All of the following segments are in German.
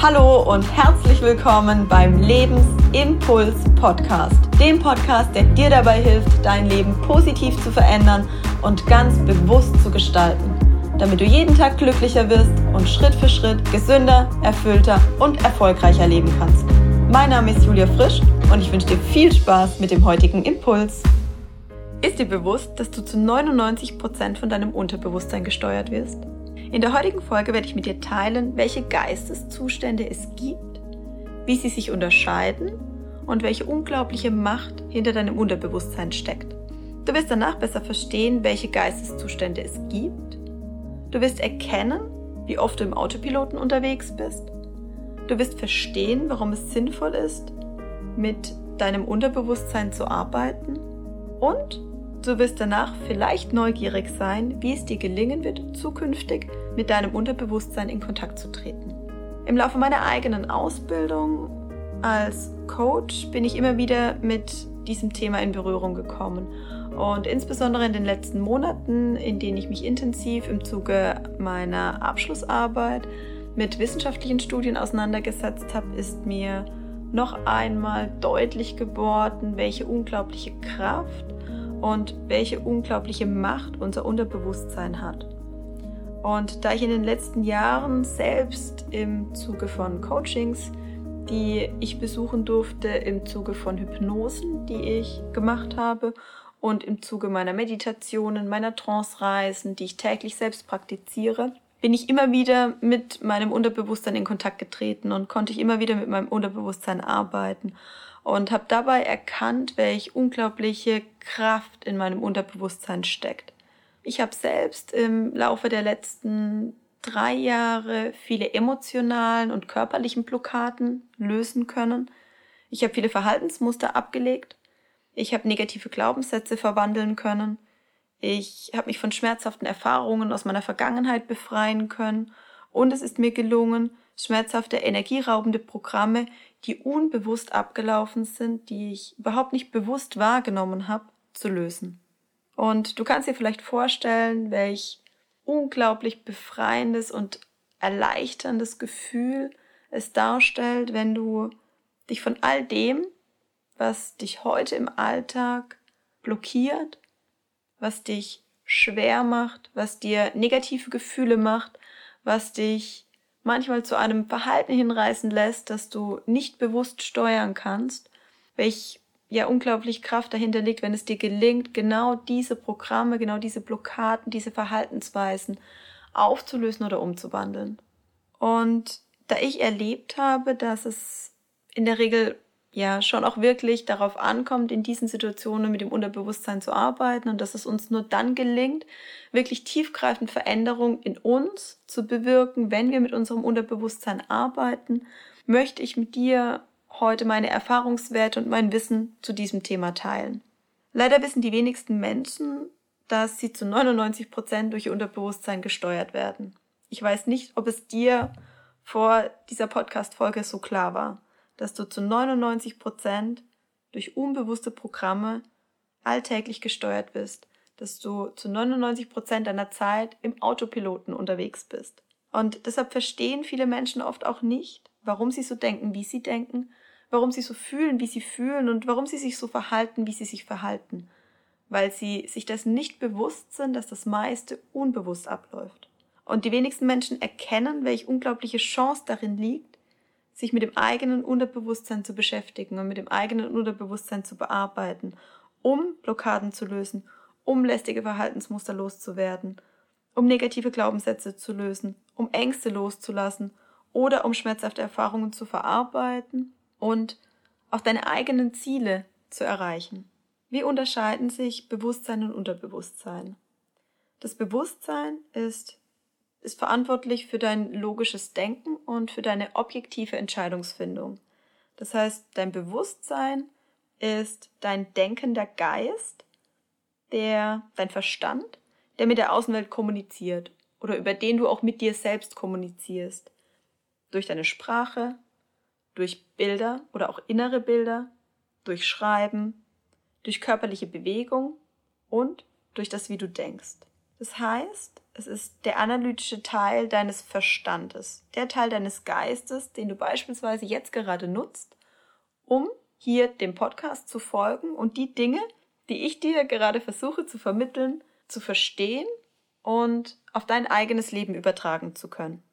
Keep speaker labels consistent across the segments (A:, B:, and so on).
A: Hallo und herzlich willkommen beim Lebensimpuls Podcast. Dem Podcast, der dir dabei hilft, dein Leben positiv zu verändern und ganz bewusst zu gestalten, damit du jeden Tag glücklicher wirst und Schritt für Schritt gesünder, erfüllter und erfolgreicher leben kannst. Mein Name ist Julia Frisch und ich wünsche dir viel Spaß mit dem heutigen Impuls. Ist dir bewusst, dass du zu 99 Prozent von deinem Unterbewusstsein gesteuert wirst? In der heutigen Folge werde ich mit dir teilen, welche Geisteszustände es gibt, wie sie sich unterscheiden und welche unglaubliche Macht hinter deinem Unterbewusstsein steckt. Du wirst danach besser verstehen, welche Geisteszustände es gibt. Du wirst erkennen, wie oft du im Autopiloten unterwegs bist. Du wirst verstehen, warum es sinnvoll ist, mit deinem Unterbewusstsein zu arbeiten. Und Du wirst danach vielleicht neugierig sein, wie es dir gelingen wird, zukünftig mit deinem Unterbewusstsein in Kontakt zu treten. Im Laufe meiner eigenen Ausbildung als Coach bin ich immer wieder mit diesem Thema in Berührung gekommen. Und insbesondere in den letzten Monaten, in denen ich mich intensiv im Zuge meiner Abschlussarbeit mit wissenschaftlichen Studien auseinandergesetzt habe, ist mir noch einmal deutlich geworden, welche unglaubliche Kraft und welche unglaubliche Macht unser Unterbewusstsein hat. Und da ich in den letzten Jahren selbst im Zuge von Coachings, die ich besuchen durfte, im Zuge von Hypnosen, die ich gemacht habe und im Zuge meiner Meditationen, meiner Trance-Reisen, die ich täglich selbst praktiziere, bin ich immer wieder mit meinem Unterbewusstsein in Kontakt getreten und konnte ich immer wieder mit meinem Unterbewusstsein arbeiten und habe dabei erkannt, welche unglaubliche Kraft in meinem Unterbewusstsein steckt. Ich habe selbst im Laufe der letzten drei Jahre viele emotionalen und körperlichen Blockaden lösen können. Ich habe viele Verhaltensmuster abgelegt. Ich habe negative Glaubenssätze verwandeln können. Ich habe mich von schmerzhaften Erfahrungen aus meiner Vergangenheit befreien können. Und es ist mir gelungen, schmerzhafte, energieraubende Programme, die unbewusst abgelaufen sind, die ich überhaupt nicht bewusst wahrgenommen habe, zu lösen. Und du kannst dir vielleicht vorstellen, welch unglaublich befreiendes und erleichterndes Gefühl es darstellt, wenn du dich von all dem, was dich heute im Alltag blockiert, was dich schwer macht, was dir negative Gefühle macht, was dich manchmal zu einem Verhalten hinreißen lässt, das du nicht bewusst steuern kannst, welch ja unglaublich Kraft dahinter liegt, wenn es dir gelingt, genau diese Programme, genau diese Blockaden, diese Verhaltensweisen aufzulösen oder umzuwandeln. Und da ich erlebt habe, dass es in der Regel ja schon auch wirklich darauf ankommt, in diesen Situationen mit dem Unterbewusstsein zu arbeiten und dass es uns nur dann gelingt, wirklich tiefgreifend Veränderungen in uns zu bewirken, wenn wir mit unserem Unterbewusstsein arbeiten, möchte ich mit dir heute meine Erfahrungswerte und mein Wissen zu diesem Thema teilen. Leider wissen die wenigsten Menschen, dass sie zu 99 Prozent durch ihr Unterbewusstsein gesteuert werden. Ich weiß nicht, ob es dir vor dieser Podcast-Folge so klar war, dass du zu 99 Prozent durch unbewusste Programme alltäglich gesteuert bist, dass du zu 99 Prozent deiner Zeit im Autopiloten unterwegs bist. Und deshalb verstehen viele Menschen oft auch nicht, warum sie so denken, wie sie denken warum sie so fühlen, wie sie fühlen und warum sie sich so verhalten, wie sie sich verhalten, weil sie sich dessen nicht bewusst sind, dass das meiste unbewusst abläuft. Und die wenigsten Menschen erkennen, welche unglaubliche Chance darin liegt, sich mit dem eigenen Unterbewusstsein zu beschäftigen und mit dem eigenen Unterbewusstsein zu bearbeiten, um Blockaden zu lösen, um lästige Verhaltensmuster loszuwerden, um negative Glaubenssätze zu lösen, um Ängste loszulassen oder um schmerzhafte Erfahrungen zu verarbeiten und auch deine eigenen Ziele zu erreichen. Wie unterscheiden sich Bewusstsein und Unterbewusstsein? Das Bewusstsein ist, ist verantwortlich für dein logisches Denken und für deine objektive Entscheidungsfindung. Das heißt, dein Bewusstsein ist dein denkender Geist, der, dein Verstand, der mit der Außenwelt kommuniziert oder über den du auch mit dir selbst kommunizierst. Durch deine Sprache, durch Bilder oder auch innere Bilder, durch Schreiben, durch körperliche Bewegung und durch das, wie du denkst. Das heißt, Es ist der analytische Teil deines Verstandes, der Teil deines Geistes, den du beispielsweise jetzt gerade nutzt, um hier dem Podcast zu folgen und die Dinge, die ich dir gerade versuche zu vermitteln, zu verstehen und auf dein eigenes Leben übertragen zu können.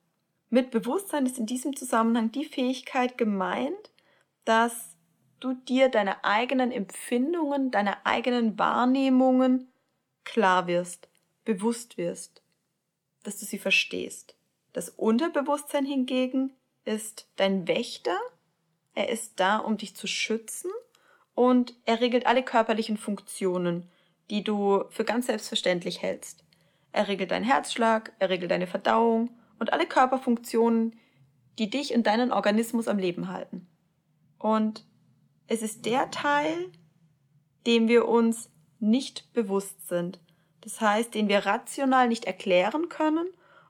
A: Mit Bewusstsein ist in diesem Zusammenhang die Fähigkeit gemeint, dass du dir deine eigenen Empfindungen, deine eigenen Wahrnehmungen klar wirst, bewusst wirst, dass du sie verstehst. Das Unterbewusstsein hingegen ist dein Wächter, er ist da, um dich zu schützen und er regelt alle körperlichen Funktionen, die du für ganz selbstverständlich hältst. Er regelt deinen Herzschlag, er regelt deine Verdauung und alle Körperfunktionen, die dich und deinen Organismus am Leben halten. Und es ist der Teil, dem wir uns nicht bewusst sind. Das heißt, den wir rational nicht erklären können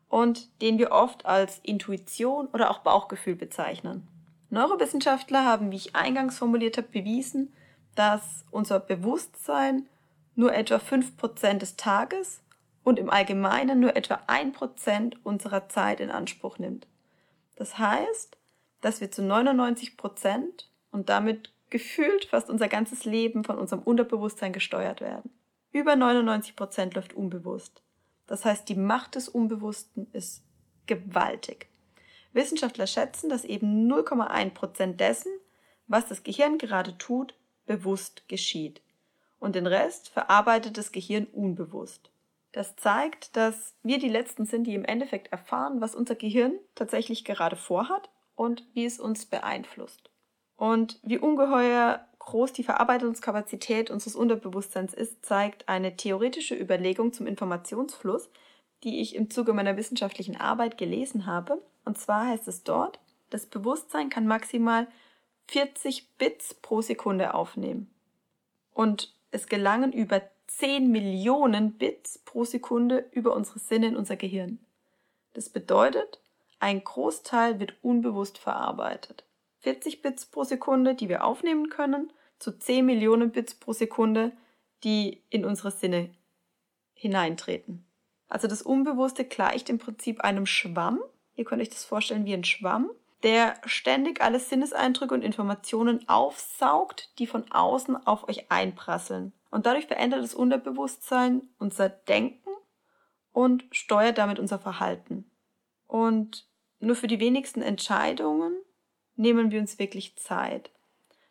A: und den wir oft als Intuition oder auch Bauchgefühl bezeichnen. Neurowissenschaftler haben, wie ich eingangs formuliert habe, bewiesen, dass unser Bewusstsein nur etwa 5% des Tages und im Allgemeinen nur etwa 1% unserer Zeit in Anspruch nimmt. Das heißt, dass wir zu 99% und damit gefühlt fast unser ganzes Leben von unserem Unterbewusstsein gesteuert werden. Über 99% läuft unbewusst. Das heißt, die Macht des Unbewussten ist gewaltig. Wissenschaftler schätzen, dass eben 0,1% dessen, was das Gehirn gerade tut, bewusst geschieht. Und den Rest verarbeitet das Gehirn unbewusst. Das zeigt, dass wir die Letzten sind, die im Endeffekt erfahren, was unser Gehirn tatsächlich gerade vorhat und wie es uns beeinflusst. Und wie ungeheuer groß die Verarbeitungskapazität unseres Unterbewusstseins ist, zeigt eine theoretische Überlegung zum Informationsfluss, die ich im Zuge meiner wissenschaftlichen Arbeit gelesen habe. Und zwar heißt es dort, das Bewusstsein kann maximal 40 Bits pro Sekunde aufnehmen. Und es gelangen über 10 Millionen Bits pro Sekunde über unsere Sinne in unser Gehirn. Das bedeutet, ein Großteil wird unbewusst verarbeitet. 40 Bits pro Sekunde, die wir aufnehmen können, zu 10 Millionen Bits pro Sekunde, die in unsere Sinne hineintreten. Also das Unbewusste gleicht im Prinzip einem Schwamm. Ihr könnt euch das vorstellen wie ein Schwamm, der ständig alle Sinneseindrücke und Informationen aufsaugt, die von außen auf euch einprasseln. Und dadurch verändert das Unterbewusstsein unser Denken und steuert damit unser Verhalten. Und nur für die wenigsten Entscheidungen nehmen wir uns wirklich Zeit.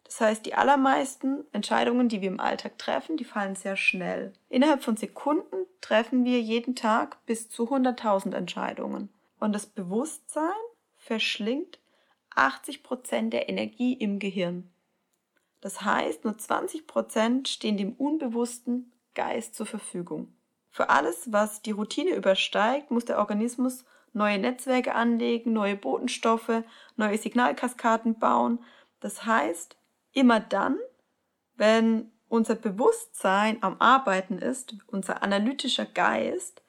A: Das heißt, die allermeisten Entscheidungen, die wir im Alltag treffen, die fallen sehr schnell. Innerhalb von Sekunden treffen wir jeden Tag bis zu 100.000 Entscheidungen. Und das Bewusstsein verschlingt 80 Prozent der Energie im Gehirn. Das heißt, nur 20 Prozent stehen dem unbewussten Geist zur Verfügung. Für alles, was die Routine übersteigt, muss der Organismus neue Netzwerke anlegen, neue Botenstoffe, neue Signalkaskaden bauen. Das heißt, immer dann, wenn unser Bewusstsein am Arbeiten ist, unser analytischer Geist,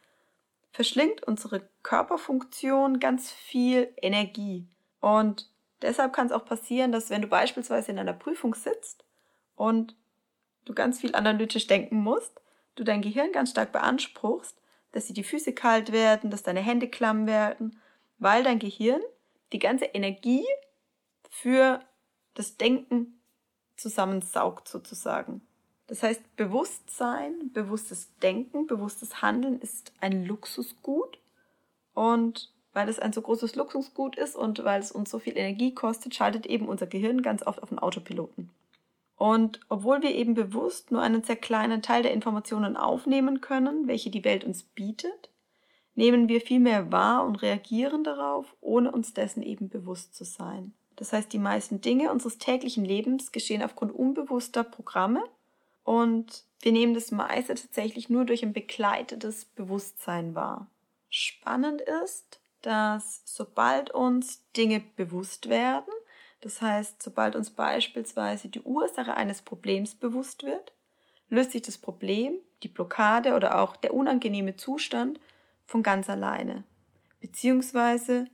A: verschlingt unsere Körperfunktion ganz viel Energie. Und Deshalb kann es auch passieren, dass wenn du beispielsweise in einer Prüfung sitzt und du ganz viel analytisch denken musst, du dein Gehirn ganz stark beanspruchst, dass dir die Füße kalt werden, dass deine Hände klamm werden, weil dein Gehirn die ganze Energie für das Denken zusammensaugt sozusagen. Das heißt, Bewusstsein, bewusstes Denken, bewusstes Handeln ist ein Luxusgut und weil es ein so großes Luxusgut ist und weil es uns so viel Energie kostet, schaltet eben unser Gehirn ganz oft auf den Autopiloten. Und obwohl wir eben bewusst nur einen sehr kleinen Teil der Informationen aufnehmen können, welche die Welt uns bietet, nehmen wir viel mehr wahr und reagieren darauf, ohne uns dessen eben bewusst zu sein. Das heißt, die meisten Dinge unseres täglichen Lebens geschehen aufgrund unbewusster Programme und wir nehmen das meiste tatsächlich nur durch ein begleitetes Bewusstsein wahr. Spannend ist, dass sobald uns Dinge bewusst werden, das heißt, sobald uns beispielsweise die Ursache eines Problems bewusst wird, löst sich das Problem, die Blockade oder auch der unangenehme Zustand von ganz alleine. Beziehungsweise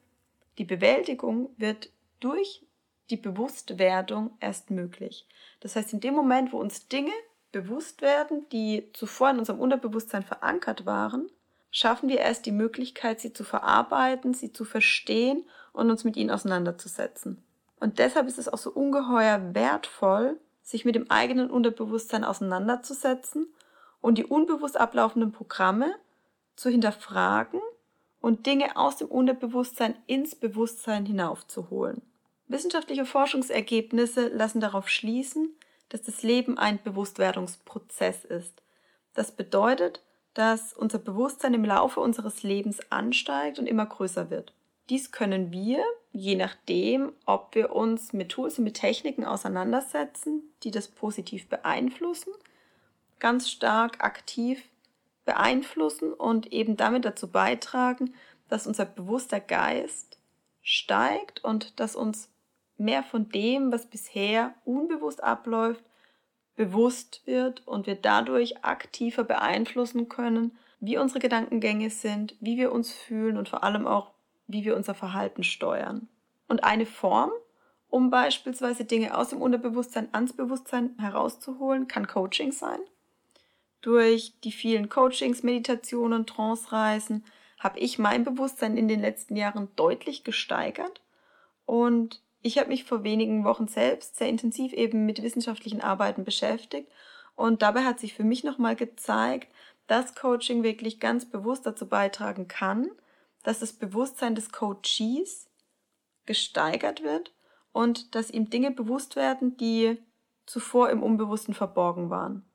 A: die Bewältigung wird durch die Bewusstwerdung erst möglich. Das heißt, in dem Moment, wo uns Dinge bewusst werden, die zuvor in unserem Unterbewusstsein verankert waren, schaffen wir erst die Möglichkeit, sie zu verarbeiten, sie zu verstehen und uns mit ihnen auseinanderzusetzen. Und deshalb ist es auch so ungeheuer wertvoll, sich mit dem eigenen Unterbewusstsein auseinanderzusetzen und die unbewusst ablaufenden Programme zu hinterfragen und Dinge aus dem Unterbewusstsein ins Bewusstsein hinaufzuholen. Wissenschaftliche Forschungsergebnisse lassen darauf schließen, dass das Leben ein Bewusstwerdungsprozess ist. Das bedeutet, dass unser Bewusstsein im Laufe unseres Lebens ansteigt und immer größer wird. Dies können wir, je nachdem, ob wir uns mit Tools und mit Techniken auseinandersetzen, die das positiv beeinflussen, ganz stark aktiv beeinflussen und eben damit dazu beitragen, dass unser bewusster Geist steigt und dass uns mehr von dem, was bisher unbewusst abläuft, bewusst wird und wir dadurch aktiver beeinflussen können, wie unsere Gedankengänge sind, wie wir uns fühlen und vor allem auch, wie wir unser Verhalten steuern. Und eine Form, um beispielsweise Dinge aus dem Unterbewusstsein ans Bewusstsein herauszuholen, kann Coaching sein. Durch die vielen Coachings, Meditationen, Trance-Reisen habe ich mein Bewusstsein in den letzten Jahren deutlich gesteigert und ich habe mich vor wenigen Wochen selbst sehr intensiv eben mit wissenschaftlichen Arbeiten beschäftigt und dabei hat sich für mich nochmal gezeigt, dass Coaching wirklich ganz bewusst dazu beitragen kann, dass das Bewusstsein des Coaches gesteigert wird und dass ihm Dinge bewusst werden, die zuvor im Unbewussten verborgen waren.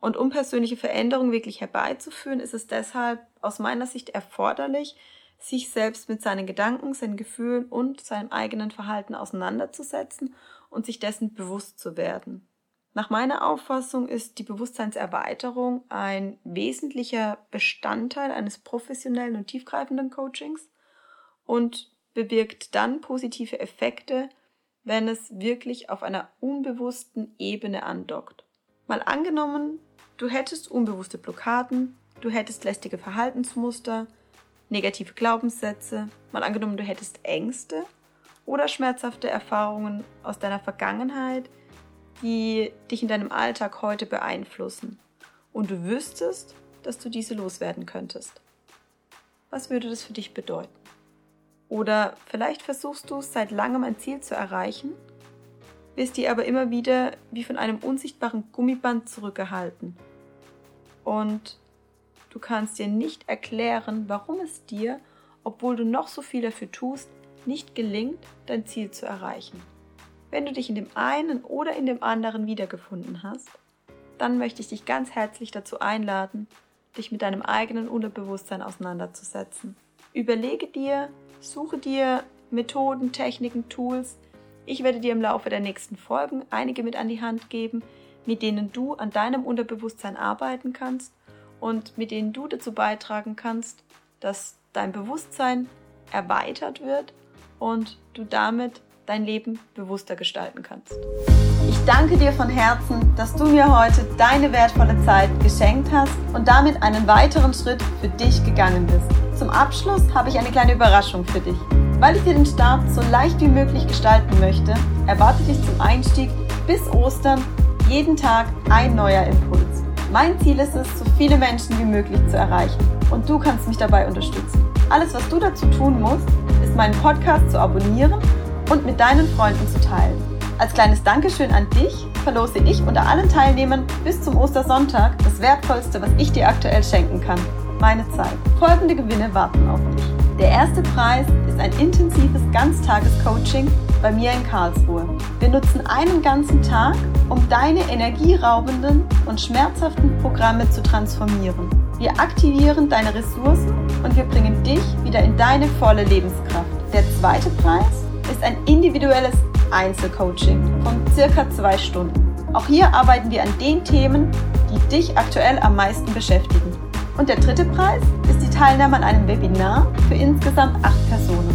A: Und um persönliche Veränderungen wirklich herbeizuführen, ist es deshalb aus meiner Sicht erforderlich, sich selbst mit seinen Gedanken, seinen Gefühlen und seinem eigenen Verhalten auseinanderzusetzen und sich dessen bewusst zu werden. Nach meiner Auffassung ist die Bewusstseinserweiterung ein wesentlicher Bestandteil eines professionellen und tiefgreifenden Coachings und bewirkt dann positive Effekte, wenn es wirklich auf einer unbewussten Ebene andockt. Mal angenommen, du hättest unbewusste Blockaden, du hättest lästige Verhaltensmuster, negative Glaubenssätze, mal angenommen, du hättest Ängste oder schmerzhafte Erfahrungen aus deiner Vergangenheit, die dich in deinem Alltag heute beeinflussen und du wüsstest, dass du diese loswerden könntest. Was würde das für dich bedeuten? Oder vielleicht versuchst du seit langem ein Ziel zu erreichen, wirst dir aber immer wieder wie von einem unsichtbaren Gummiband zurückgehalten. Und Du kannst dir nicht erklären, warum es dir, obwohl du noch so viel dafür tust, nicht gelingt, dein Ziel zu erreichen. Wenn du dich in dem einen oder in dem anderen wiedergefunden hast, dann möchte ich dich ganz herzlich dazu einladen, dich mit deinem eigenen Unterbewusstsein auseinanderzusetzen. Überlege dir, suche dir Methoden, Techniken, Tools. Ich werde dir im Laufe der nächsten Folgen einige mit an die Hand geben, mit denen du an deinem Unterbewusstsein arbeiten kannst und mit denen du dazu beitragen kannst, dass dein Bewusstsein erweitert wird und du damit dein Leben bewusster gestalten kannst. Ich danke dir von Herzen, dass du mir heute deine wertvolle Zeit geschenkt hast und damit einen weiteren Schritt für dich gegangen bist. Zum Abschluss habe ich eine kleine Überraschung für dich. Weil ich dir den Start so leicht wie möglich gestalten möchte, erwarte dich zum Einstieg bis Ostern jeden Tag ein neuer Impuls. Mein Ziel ist es, so viele Menschen wie möglich zu erreichen. Und du kannst mich dabei unterstützen. Alles, was du dazu tun musst, ist meinen Podcast zu abonnieren und mit deinen Freunden zu teilen. Als kleines Dankeschön an dich verlose ich unter allen Teilnehmern bis zum Ostersonntag das Wertvollste, was ich dir aktuell schenken kann. Meine Zeit. Folgende Gewinne warten auf dich. Der erste Preis ist ein intensives Ganztages-Coaching bei mir in Karlsruhe. Wir nutzen einen ganzen Tag, um deine energieraubenden und schmerzhaften Programme zu transformieren. Wir aktivieren deine Ressourcen und wir bringen dich wieder in deine volle Lebenskraft. Der zweite Preis ist ein individuelles Einzelcoaching von circa zwei Stunden. Auch hier arbeiten wir an den Themen, die dich aktuell am meisten beschäftigen. Und der dritte Preis ist die Teilnahme an einem Webinar für insgesamt acht Personen.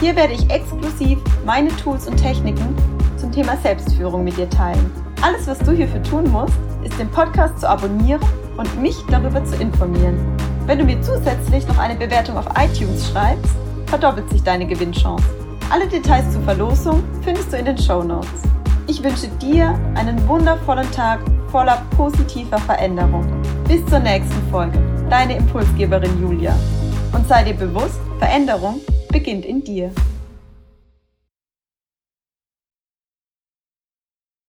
A: Hier werde ich exklusiv meine Tools und Techniken zum Thema Selbstführung mit dir teilen. Alles, was du hierfür tun musst, ist den Podcast zu abonnieren und mich darüber zu informieren. Wenn du mir zusätzlich noch eine Bewertung auf iTunes schreibst, verdoppelt sich deine Gewinnchance. Alle Details zur Verlosung findest du in den Show Notes. Ich wünsche dir einen wundervollen Tag voller positiver Veränderung. Bis zur nächsten Folge. deine Impulsgeberin Julia. Und sei dir bewusst, Veränderung beginnt in dir.